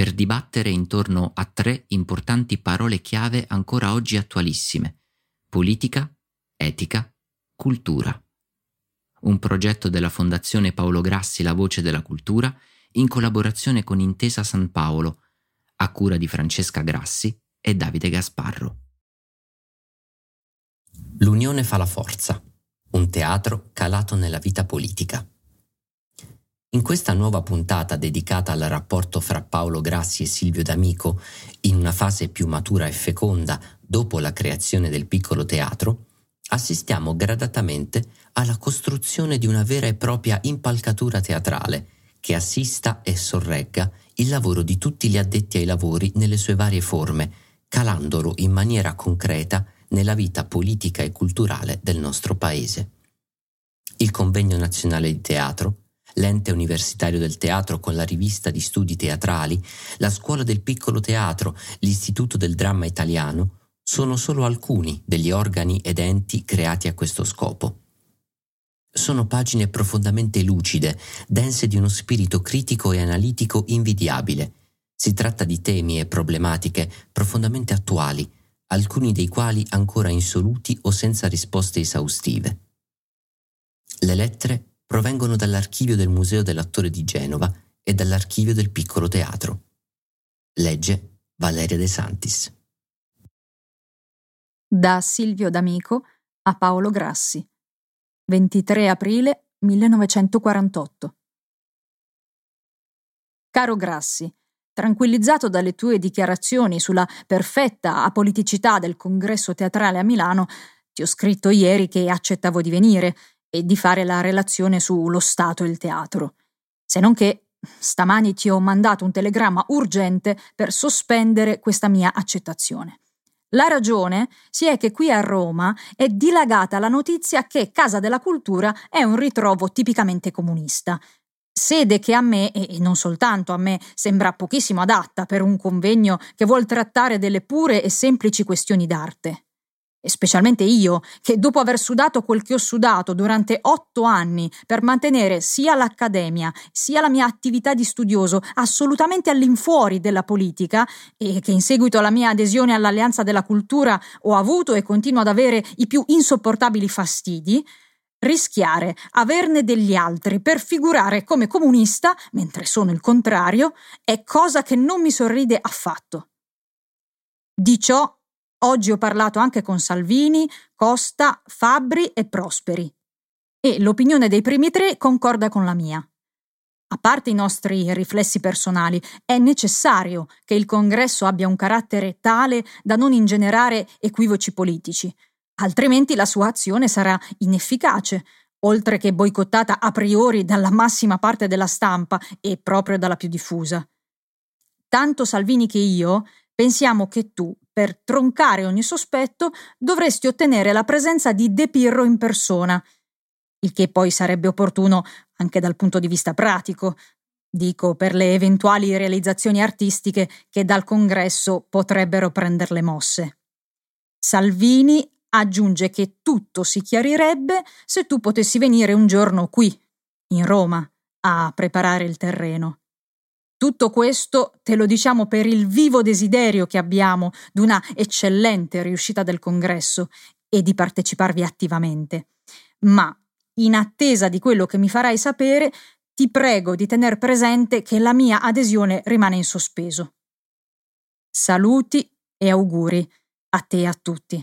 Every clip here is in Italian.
per dibattere intorno a tre importanti parole chiave ancora oggi attualissime. Politica, etica, cultura. Un progetto della Fondazione Paolo Grassi La Voce della Cultura in collaborazione con Intesa San Paolo, a cura di Francesca Grassi e Davide Gasparro. L'unione fa la forza, un teatro calato nella vita politica. In questa nuova puntata dedicata al rapporto fra Paolo Grassi e Silvio D'Amico, in una fase più matura e feconda dopo la creazione del piccolo teatro, assistiamo gradatamente alla costruzione di una vera e propria impalcatura teatrale che assista e sorregga il lavoro di tutti gli addetti ai lavori nelle sue varie forme, calandolo in maniera concreta nella vita politica e culturale del nostro Paese. Il Convegno Nazionale di Teatro, l'ente universitario del teatro con la rivista di studi teatrali, la scuola del piccolo teatro, l'istituto del dramma italiano, sono solo alcuni degli organi ed enti creati a questo scopo. Sono pagine profondamente lucide, dense di uno spirito critico e analitico invidiabile. Si tratta di temi e problematiche profondamente attuali, alcuni dei quali ancora insoluti o senza risposte esaustive. Le lettere provengono dall'archivio del Museo dell'Attore di Genova e dall'archivio del Piccolo Teatro. Legge Valeria De Santis. Da Silvio D'Amico a Paolo Grassi. 23 aprile 1948. Caro Grassi, tranquillizzato dalle tue dichiarazioni sulla perfetta apoliticità del congresso teatrale a Milano, ti ho scritto ieri che accettavo di venire e di fare la relazione sullo Stato e il teatro. Se non che stamani ti ho mandato un telegramma urgente per sospendere questa mia accettazione. La ragione si è che qui a Roma è dilagata la notizia che Casa della Cultura è un ritrovo tipicamente comunista, sede che a me, e non soltanto a me, sembra pochissimo adatta per un convegno che vuol trattare delle pure e semplici questioni d'arte. E specialmente io, che dopo aver sudato quel che ho sudato durante otto anni per mantenere sia l'accademia sia la mia attività di studioso assolutamente all'infuori della politica e che in seguito alla mia adesione all'Alleanza della Cultura ho avuto e continuo ad avere i più insopportabili fastidi, rischiare averne degli altri per figurare come comunista, mentre sono il contrario, è cosa che non mi sorride affatto. Di ciò Oggi ho parlato anche con Salvini, Costa, Fabbri e Prosperi. E l'opinione dei primi tre concorda con la mia. A parte i nostri riflessi personali, è necessario che il congresso abbia un carattere tale da non ingenerare equivoci politici, altrimenti la sua azione sarà inefficace, oltre che boicottata a priori dalla massima parte della stampa e proprio dalla più diffusa. Tanto Salvini che io pensiamo che tu per troncare ogni sospetto, dovresti ottenere la presenza di De Pirro in persona, il che poi sarebbe opportuno anche dal punto di vista pratico, dico per le eventuali realizzazioni artistiche che dal congresso potrebbero prendere le mosse. Salvini aggiunge che tutto si chiarirebbe se tu potessi venire un giorno qui, in Roma, a preparare il terreno. Tutto questo te lo diciamo per il vivo desiderio che abbiamo di una eccellente riuscita del congresso e di parteciparvi attivamente. Ma, in attesa di quello che mi farai sapere, ti prego di tener presente che la mia adesione rimane in sospeso. Saluti e auguri a te e a tutti.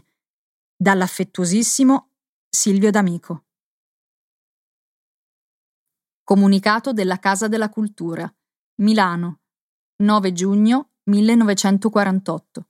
Dall'affettuosissimo Silvio D'Amico. Comunicato della Casa della Cultura, Milano, 9 giugno 1948.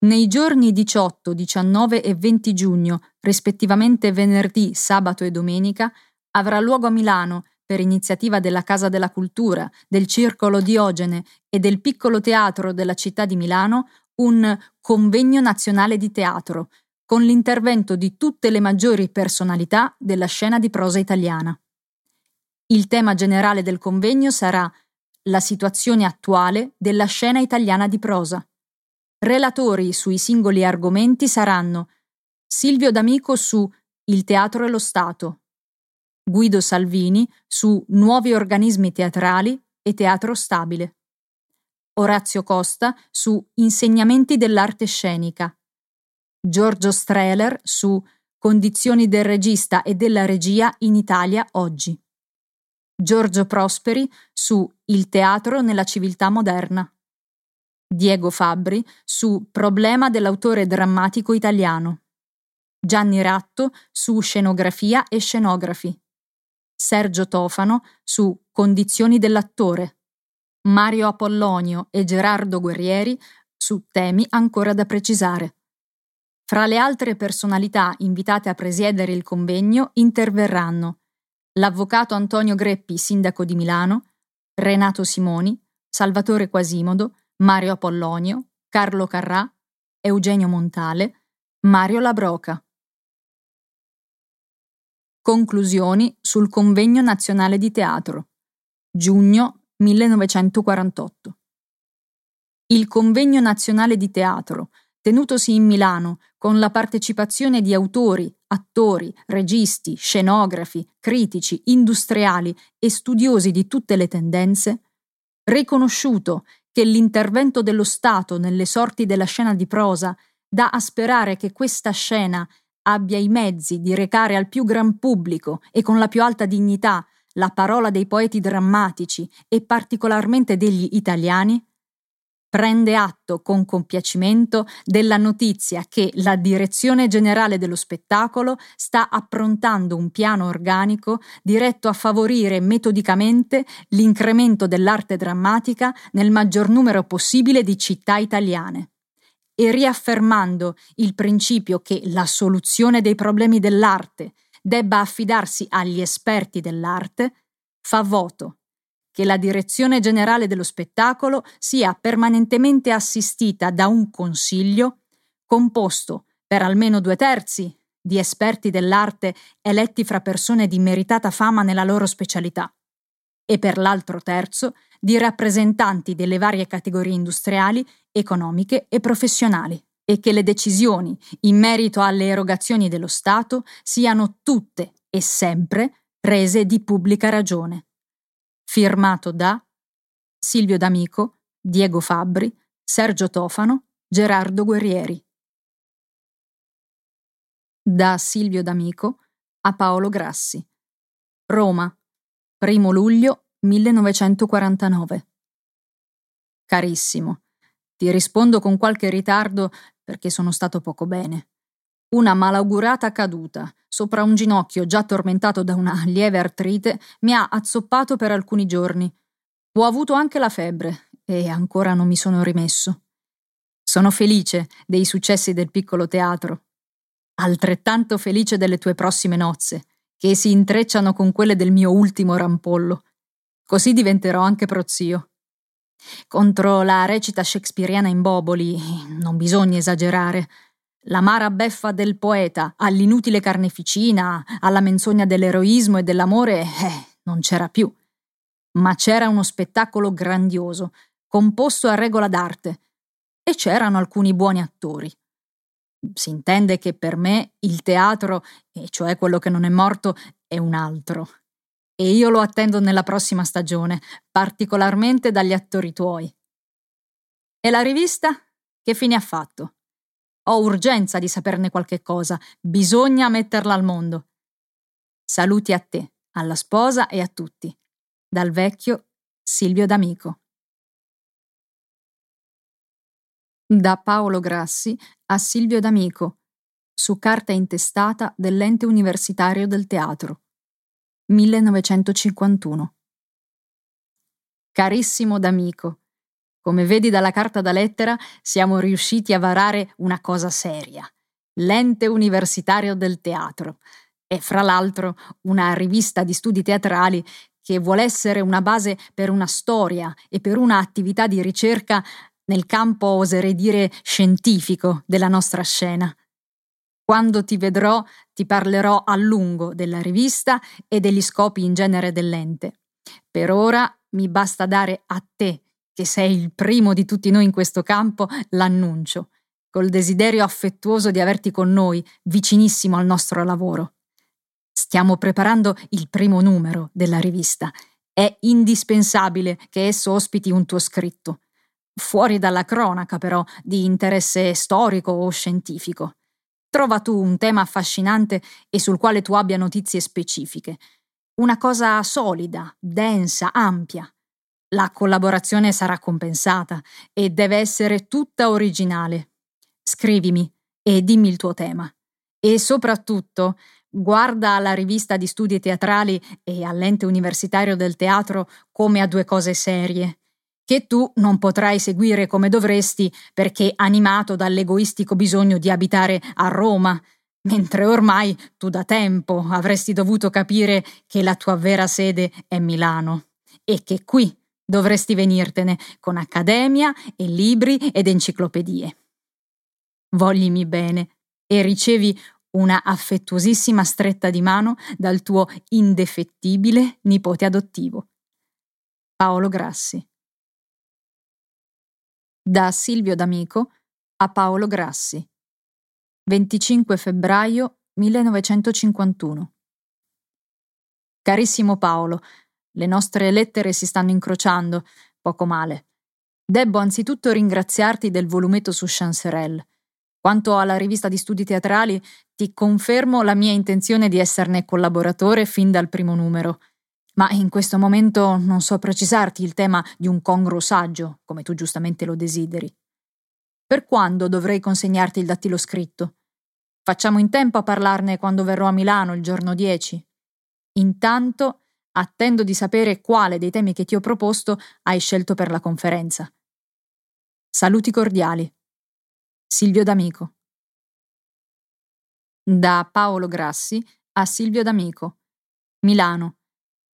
Nei giorni 18, 19 e 20 giugno, rispettivamente venerdì, sabato e domenica, avrà luogo a Milano, per iniziativa della Casa della Cultura, del Circolo Diogene e del Piccolo Teatro della città di Milano, un convegno nazionale di teatro, con l'intervento di tutte le maggiori personalità della scena di prosa italiana. Il tema generale del convegno sarà la situazione attuale della scena italiana di prosa. Relatori sui singoli argomenti saranno Silvio D'Amico su Il teatro e lo Stato, Guido Salvini su Nuovi organismi teatrali e teatro stabile, Orazio Costa su Insegnamenti dell'arte scenica, Giorgio Streller su Condizioni del regista e della regia in Italia oggi, Giorgio Prosperi su Il teatro nella civiltà moderna. Diego Fabbri su Problema dell'autore drammatico italiano. Gianni Ratto su Scenografia e scenografi. Sergio Tofano su Condizioni dell'attore. Mario Apollonio e Gerardo Guerrieri su temi ancora da precisare. Fra le altre personalità invitate a presiedere il convegno interverranno l'avvocato Antonio Greppi, sindaco di Milano, Renato Simoni, Salvatore Quasimodo, Mario Apollonio, Carlo Carrà, Eugenio Montale, Mario Labroca. Conclusioni sul Convegno Nazionale di Teatro. Giugno 1948. Il Convegno Nazionale di Teatro, tenutosi in Milano con la partecipazione di autori, attori, registi, scenografi, critici, industriali e studiosi di tutte le tendenze, riconosciuto che l'intervento dello Stato nelle sorti della scena di prosa dà a sperare che questa scena abbia i mezzi di recare al più gran pubblico e con la più alta dignità la parola dei poeti drammatici e particolarmente degli italiani, prende atto con compiacimento della notizia che la Direzione Generale dello Spettacolo sta approntando un piano organico diretto a favorire metodicamente l'incremento dell'arte drammatica nel maggior numero possibile di città italiane e riaffermando il principio che la soluzione dei problemi dell'arte debba affidarsi agli esperti dell'arte, fa voto che la Direzione Generale dello Spettacolo sia permanentemente assistita da un consiglio composto per almeno due terzi di esperti dell'arte eletti fra persone di meritata fama nella loro specialità e per l'altro terzo di rappresentanti delle varie categorie industriali, economiche e professionali e che le decisioni in merito alle erogazioni dello Stato siano tutte e sempre rese di pubblica ragione firmato da Silvio D'Amico, Diego Fabbri, Sergio Tofano, Gerardo Guerrieri. Da Silvio D'Amico a Paolo Grassi. Roma, 1 luglio 1949. Carissimo, ti rispondo con qualche ritardo perché sono stato poco bene. Una malaugurata caduta sopra un ginocchio già tormentato da una lieve artrite mi ha azzoppato per alcuni giorni. Ho avuto anche la febbre e ancora non mi sono rimesso. Sono felice dei successi del piccolo teatro. Altrettanto felice delle tue prossime nozze, che si intrecciano con quelle del mio ultimo rampollo. Così diventerò anche prozio. Contro la recita shakespeariana in Boboli non bisogna esagerare. L'amara beffa del poeta, all'inutile carneficina, alla menzogna dell'eroismo e dell'amore, eh, non c'era più. Ma c'era uno spettacolo grandioso, composto a regola d'arte, e c'erano alcuni buoni attori. Si intende che per me il teatro, e cioè quello che non è morto, è un altro. E io lo attendo nella prossima stagione, particolarmente dagli attori tuoi. E la rivista? Che fine ha fatto? Ho urgenza di saperne qualche cosa, bisogna metterla al mondo. Saluti a te, alla sposa e a tutti. Dal vecchio Silvio D'Amico. Da Paolo Grassi a Silvio D'Amico, su carta intestata dell'ente universitario del teatro. 1951. Carissimo D'Amico, come vedi dalla carta da lettera, siamo riusciti a varare una cosa seria. L'ente universitario del teatro. E fra l'altro una rivista di studi teatrali che vuole essere una base per una storia e per un'attività di ricerca nel campo, oserei dire, scientifico della nostra scena. Quando ti vedrò, ti parlerò a lungo della rivista e degli scopi in genere dell'ente. Per ora mi basta dare a te, che sei il primo di tutti noi in questo campo, l'annuncio, col desiderio affettuoso di averti con noi, vicinissimo al nostro lavoro. Stiamo preparando il primo numero della rivista. È indispensabile che esso ospiti un tuo scritto fuori dalla cronaca però, di interesse storico o scientifico. Trova tu un tema affascinante e sul quale tu abbia notizie specifiche. Una cosa solida, densa, ampia. La collaborazione sarà compensata e deve essere tutta originale. Scrivimi e dimmi il tuo tema. E soprattutto guarda alla rivista di studi teatrali e all'ente universitario del teatro come a due cose serie che tu non potrai seguire come dovresti perché animato dall'egoistico bisogno di abitare a Roma, mentre ormai tu da tempo avresti dovuto capire che la tua vera sede è Milano e che qui dovresti venirtene con accademia e libri ed enciclopedie. Voglimi bene e ricevi una affettuosissima stretta di mano dal tuo indefettibile nipote adottivo. Paolo Grassi da Silvio D'Amico a Paolo Grassi. 25 febbraio 1951. Carissimo Paolo, le nostre lettere si stanno incrociando, poco male. Debbo anzitutto ringraziarti del volumetto su Chancerelle. Quanto alla rivista di studi teatrali, ti confermo la mia intenzione di esserne collaboratore fin dal primo numero ma in questo momento non so precisarti il tema di un congruo saggio, come tu giustamente lo desideri. Per quando dovrei consegnarti il dattilo scritto? Facciamo in tempo a parlarne quando verrò a Milano il giorno 10. Intanto attendo di sapere quale dei temi che ti ho proposto hai scelto per la conferenza. Saluti cordiali. Silvio D'Amico. Da Paolo Grassi a Silvio D'Amico. Milano,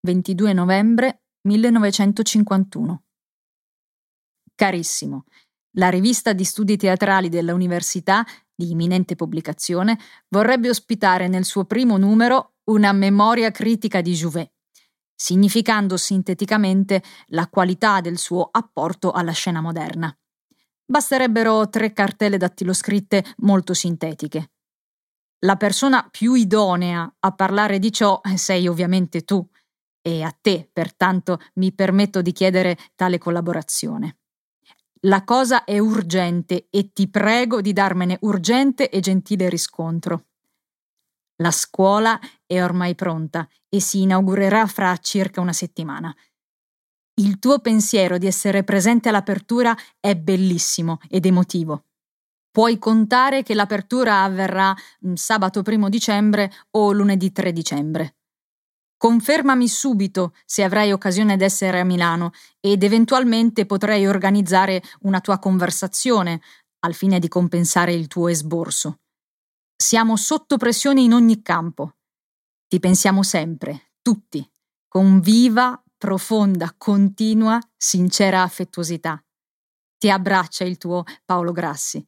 22 novembre 1951. Carissimo, la rivista di studi teatrali dell'università, di imminente pubblicazione, vorrebbe ospitare nel suo primo numero una memoria critica di Jouvet, significando sinteticamente la qualità del suo apporto alla scena moderna. Basterebbero tre cartelle dattiloscritte molto sintetiche. La persona più idonea a parlare di ciò sei ovviamente tu, e a te, pertanto, mi permetto di chiedere tale collaborazione. La cosa è urgente e ti prego di darmene urgente e gentile riscontro. La scuola è ormai pronta e si inaugurerà fra circa una settimana. Il tuo pensiero di essere presente all'apertura è bellissimo ed emotivo. Puoi contare che l'apertura avverrà mm, sabato 1 dicembre o lunedì 3 dicembre. Confermami subito se avrai occasione d'essere a Milano ed eventualmente potrei organizzare una tua conversazione al fine di compensare il tuo esborso. Siamo sotto pressione in ogni campo. Ti pensiamo sempre, tutti, con viva, profonda, continua, sincera affettuosità. Ti abbraccia il tuo Paolo Grassi.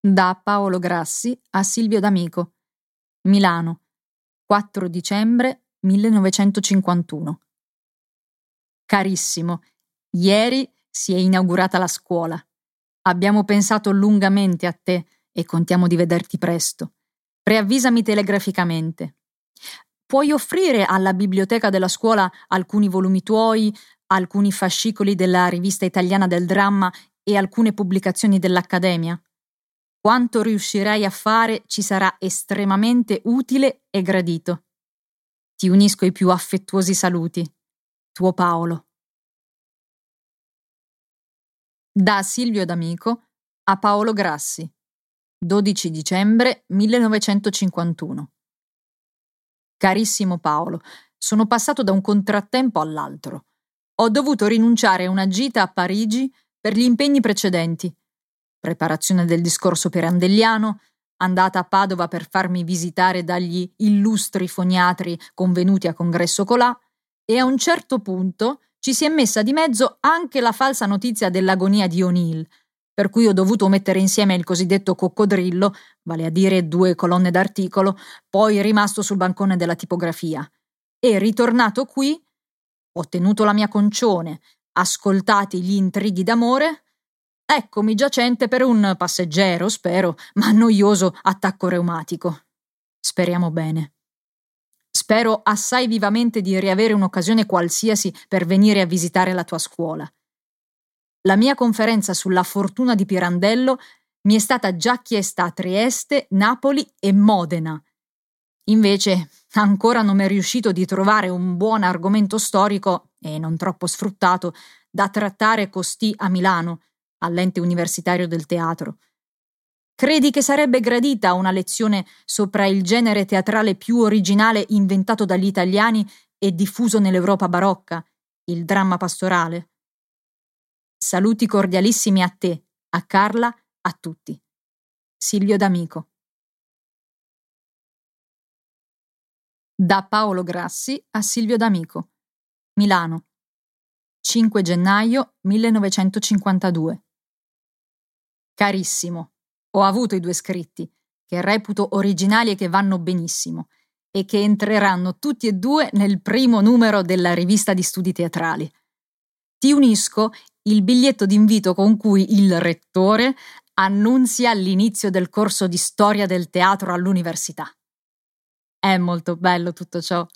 Da Paolo Grassi a Silvio D'Amico. Milano, 4 dicembre 1951. Carissimo, ieri si è inaugurata la scuola. Abbiamo pensato lungamente a te e contiamo di vederti presto. Preavvisami telegraficamente. Puoi offrire alla biblioteca della scuola alcuni volumi tuoi, alcuni fascicoli della rivista italiana del dramma e alcune pubblicazioni dell'Accademia? Quanto riuscirai a fare ci sarà estremamente utile e gradito. Ti unisco i più affettuosi saluti. Tuo Paolo. Da Silvio D'Amico a Paolo Grassi, 12 dicembre 1951. Carissimo Paolo, sono passato da un contrattempo all'altro. Ho dovuto rinunciare a una gita a Parigi per gli impegni precedenti. Preparazione del discorso pirandelliano, andata a Padova per farmi visitare dagli illustri foniatri convenuti a congresso colà, e a un certo punto ci si è messa di mezzo anche la falsa notizia dell'agonia di O'Neill, per cui ho dovuto mettere insieme il cosiddetto coccodrillo, vale a dire due colonne d'articolo, poi rimasto sul bancone della tipografia. E ritornato qui, ho tenuto la mia concione, ascoltati gli intrighi d'amore, eccomi giacente per un passeggero, spero, ma noioso attacco reumatico. Speriamo bene. Spero assai vivamente di riavere un'occasione qualsiasi per venire a visitare la tua scuola. La mia conferenza sulla fortuna di Pirandello mi è stata già chiesta a Trieste, Napoli e Modena. Invece ancora non mi è riuscito di trovare un buon argomento storico, e non troppo sfruttato, da trattare costì a Milano, all'ente universitario del teatro. Credi che sarebbe gradita una lezione sopra il genere teatrale più originale inventato dagli italiani e diffuso nell'Europa barocca, il dramma pastorale? Saluti cordialissimi a te, a Carla, a tutti. Silvio D'Amico. Da Paolo Grassi a Silvio D'Amico. Milano. 5 gennaio 1952. Carissimo, ho avuto i due scritti, che reputo originali e che vanno benissimo, e che entreranno tutti e due nel primo numero della rivista di studi teatrali. Ti unisco il biglietto d'invito con cui il rettore annunzia l'inizio del corso di storia del teatro all'università. È molto bello tutto ciò.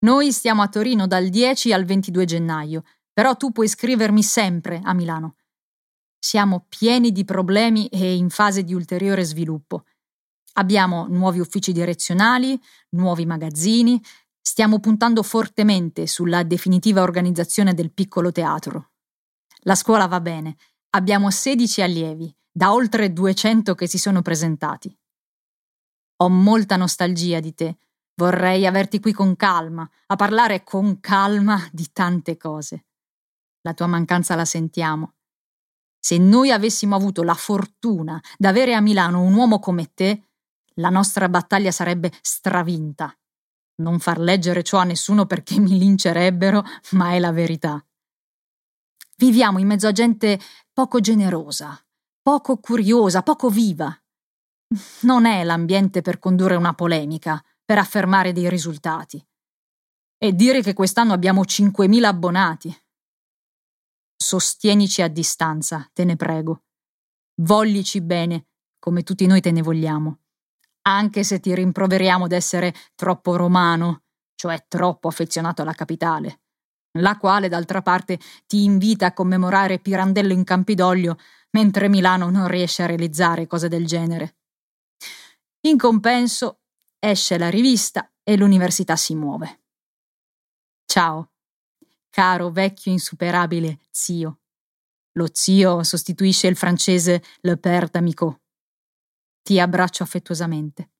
Noi stiamo a Torino dal 10 al 22 gennaio, però tu puoi scrivermi sempre a Milano. Siamo pieni di problemi e in fase di ulteriore sviluppo. Abbiamo nuovi uffici direzionali, nuovi magazzini, stiamo puntando fortemente sulla definitiva organizzazione del piccolo teatro. La scuola va bene, abbiamo 16 allievi, da oltre 200 che si sono presentati. Ho molta nostalgia di te, vorrei averti qui con calma, a parlare con calma di tante cose. La tua mancanza la sentiamo se noi avessimo avuto la fortuna d'avere a Milano un uomo come te, la nostra battaglia sarebbe stravinta. Non far leggere ciò a nessuno perché mi lincerebbero, ma è la verità. Viviamo in mezzo a gente poco generosa, poco curiosa, poco viva. Non è l'ambiente per condurre una polemica, per affermare dei risultati. E dire che quest'anno abbiamo 5.000 abbonati. Sostienici a distanza, te ne prego. Voglici bene, come tutti noi te ne vogliamo. Anche se ti rimproveriamo d'essere troppo romano, cioè troppo affezionato alla capitale, la quale d'altra parte ti invita a commemorare Pirandello in Campidoglio, mentre Milano non riesce a realizzare cose del genere. In compenso, esce la rivista e l'università si muove. Ciao caro vecchio insuperabile zio. Lo zio sostituisce il francese le père d'amico. Ti abbraccio affettuosamente.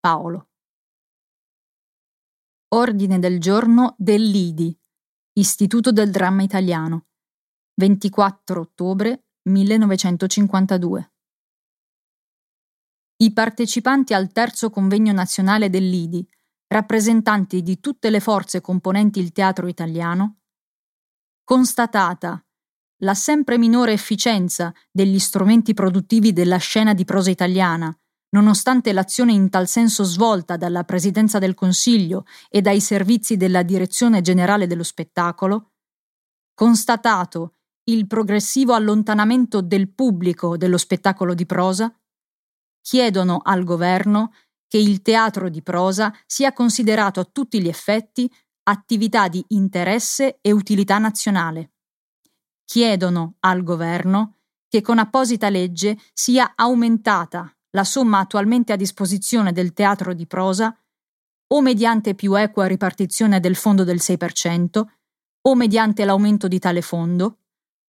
Paolo. Ordine del giorno dell'IDI, Istituto del Dramma Italiano, 24 ottobre 1952. I partecipanti al terzo convegno nazionale dell'IDI rappresentanti di tutte le forze componenti il teatro italiano, constatata la sempre minore efficienza degli strumenti produttivi della scena di prosa italiana, nonostante l'azione in tal senso svolta dalla Presidenza del Consiglio e dai servizi della Direzione Generale dello Spettacolo, constatato il progressivo allontanamento del pubblico dello spettacolo di prosa, chiedono al governo che il teatro di prosa sia considerato a tutti gli effetti attività di interesse e utilità nazionale. Chiedono al governo che con apposita legge sia aumentata la somma attualmente a disposizione del teatro di prosa o mediante più equa ripartizione del fondo del 6%, o mediante l'aumento di tale fondo,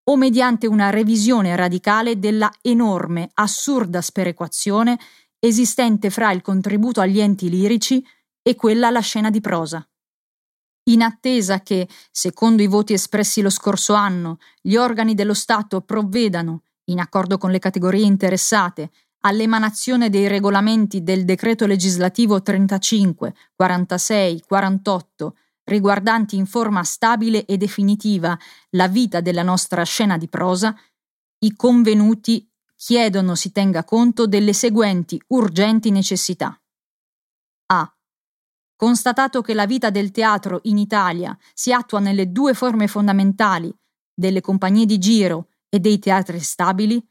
o mediante una revisione radicale della enorme, assurda sperequazione esistente fra il contributo agli enti lirici e quella alla scena di prosa. In attesa che, secondo i voti espressi lo scorso anno, gli organi dello Stato provvedano, in accordo con le categorie interessate, all'emanazione dei regolamenti del decreto legislativo 35, 46, 48, riguardanti in forma stabile e definitiva la vita della nostra scena di prosa, i convenuti chiedono si tenga conto delle seguenti urgenti necessità. A. Constatato che la vita del teatro in Italia si attua nelle due forme fondamentali delle compagnie di giro e dei teatri stabili,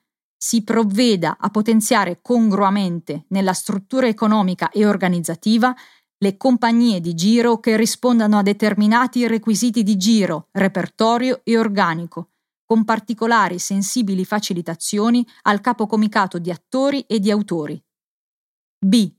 si provveda a potenziare congruamente nella struttura economica e organizzativa le compagnie di giro che rispondano a determinati requisiti di giro, repertorio e organico, con particolari sensibili facilitazioni al capocomicato di attori e di autori. B.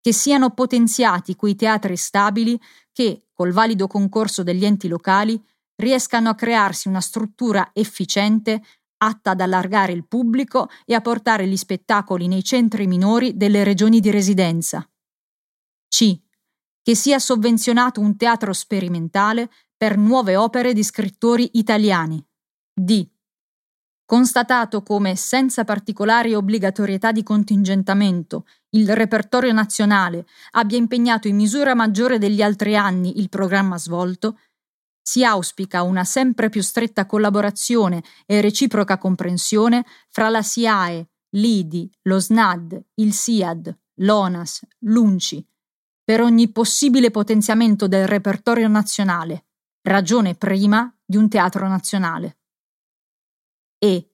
Che siano potenziati quei teatri stabili che, col valido concorso degli enti locali, riescano a crearsi una struttura efficiente atta ad allargare il pubblico e a portare gli spettacoli nei centri minori delle regioni di residenza. C. Che sia sovvenzionato un teatro sperimentale per nuove opere di scrittori italiani. D. Constatato come, senza particolari obbligatorietà di contingentamento, il repertorio nazionale abbia impegnato in misura maggiore degli altri anni il programma svolto, si auspica una sempre più stretta collaborazione e reciproca comprensione fra la SIAE, l'IDI, lo SNAD, il SIAD, l'ONAS, l'UNCI, per ogni possibile potenziamento del repertorio nazionale, ragione prima di un teatro nazionale. E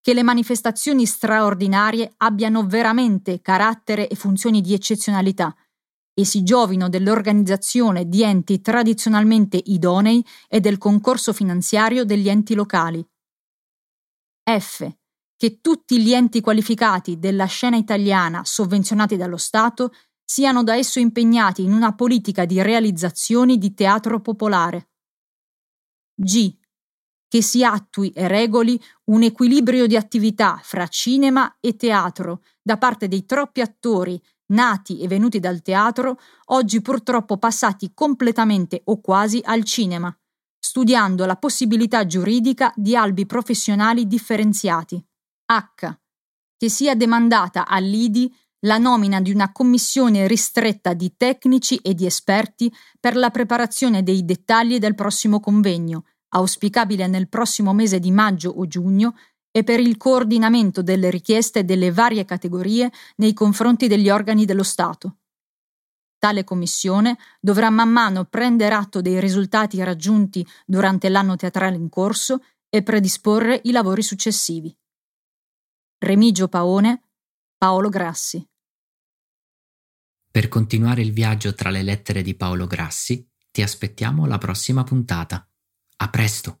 che le manifestazioni straordinarie abbiano veramente carattere e funzioni di eccezionalità, e si giovino dell'organizzazione di enti tradizionalmente idonei e del concorso finanziario degli enti locali. F. Che tutti gli enti qualificati della scena italiana sovvenzionati dallo Stato siano da esso impegnati in una politica di realizzazioni di teatro popolare. G. Che si attui e regoli un equilibrio di attività fra cinema e teatro da parte dei troppi attori nati e venuti dal teatro, oggi purtroppo passati completamente o quasi al cinema, studiando la possibilità giuridica di albi professionali differenziati. H. Che sia demandata all'IDI la nomina di una commissione ristretta di tecnici e di esperti per la preparazione dei dettagli del prossimo convegno, auspicabile nel prossimo mese di maggio o giugno, e per il coordinamento delle richieste delle varie categorie nei confronti degli organi dello Stato. Tale commissione dovrà man mano prendere atto dei risultati raggiunti durante l'anno teatrale in corso e predisporre i lavori successivi. Remigio Paone, Paolo Grassi. Per continuare il viaggio tra le lettere di Paolo Grassi, ti aspettiamo alla prossima puntata. A presto!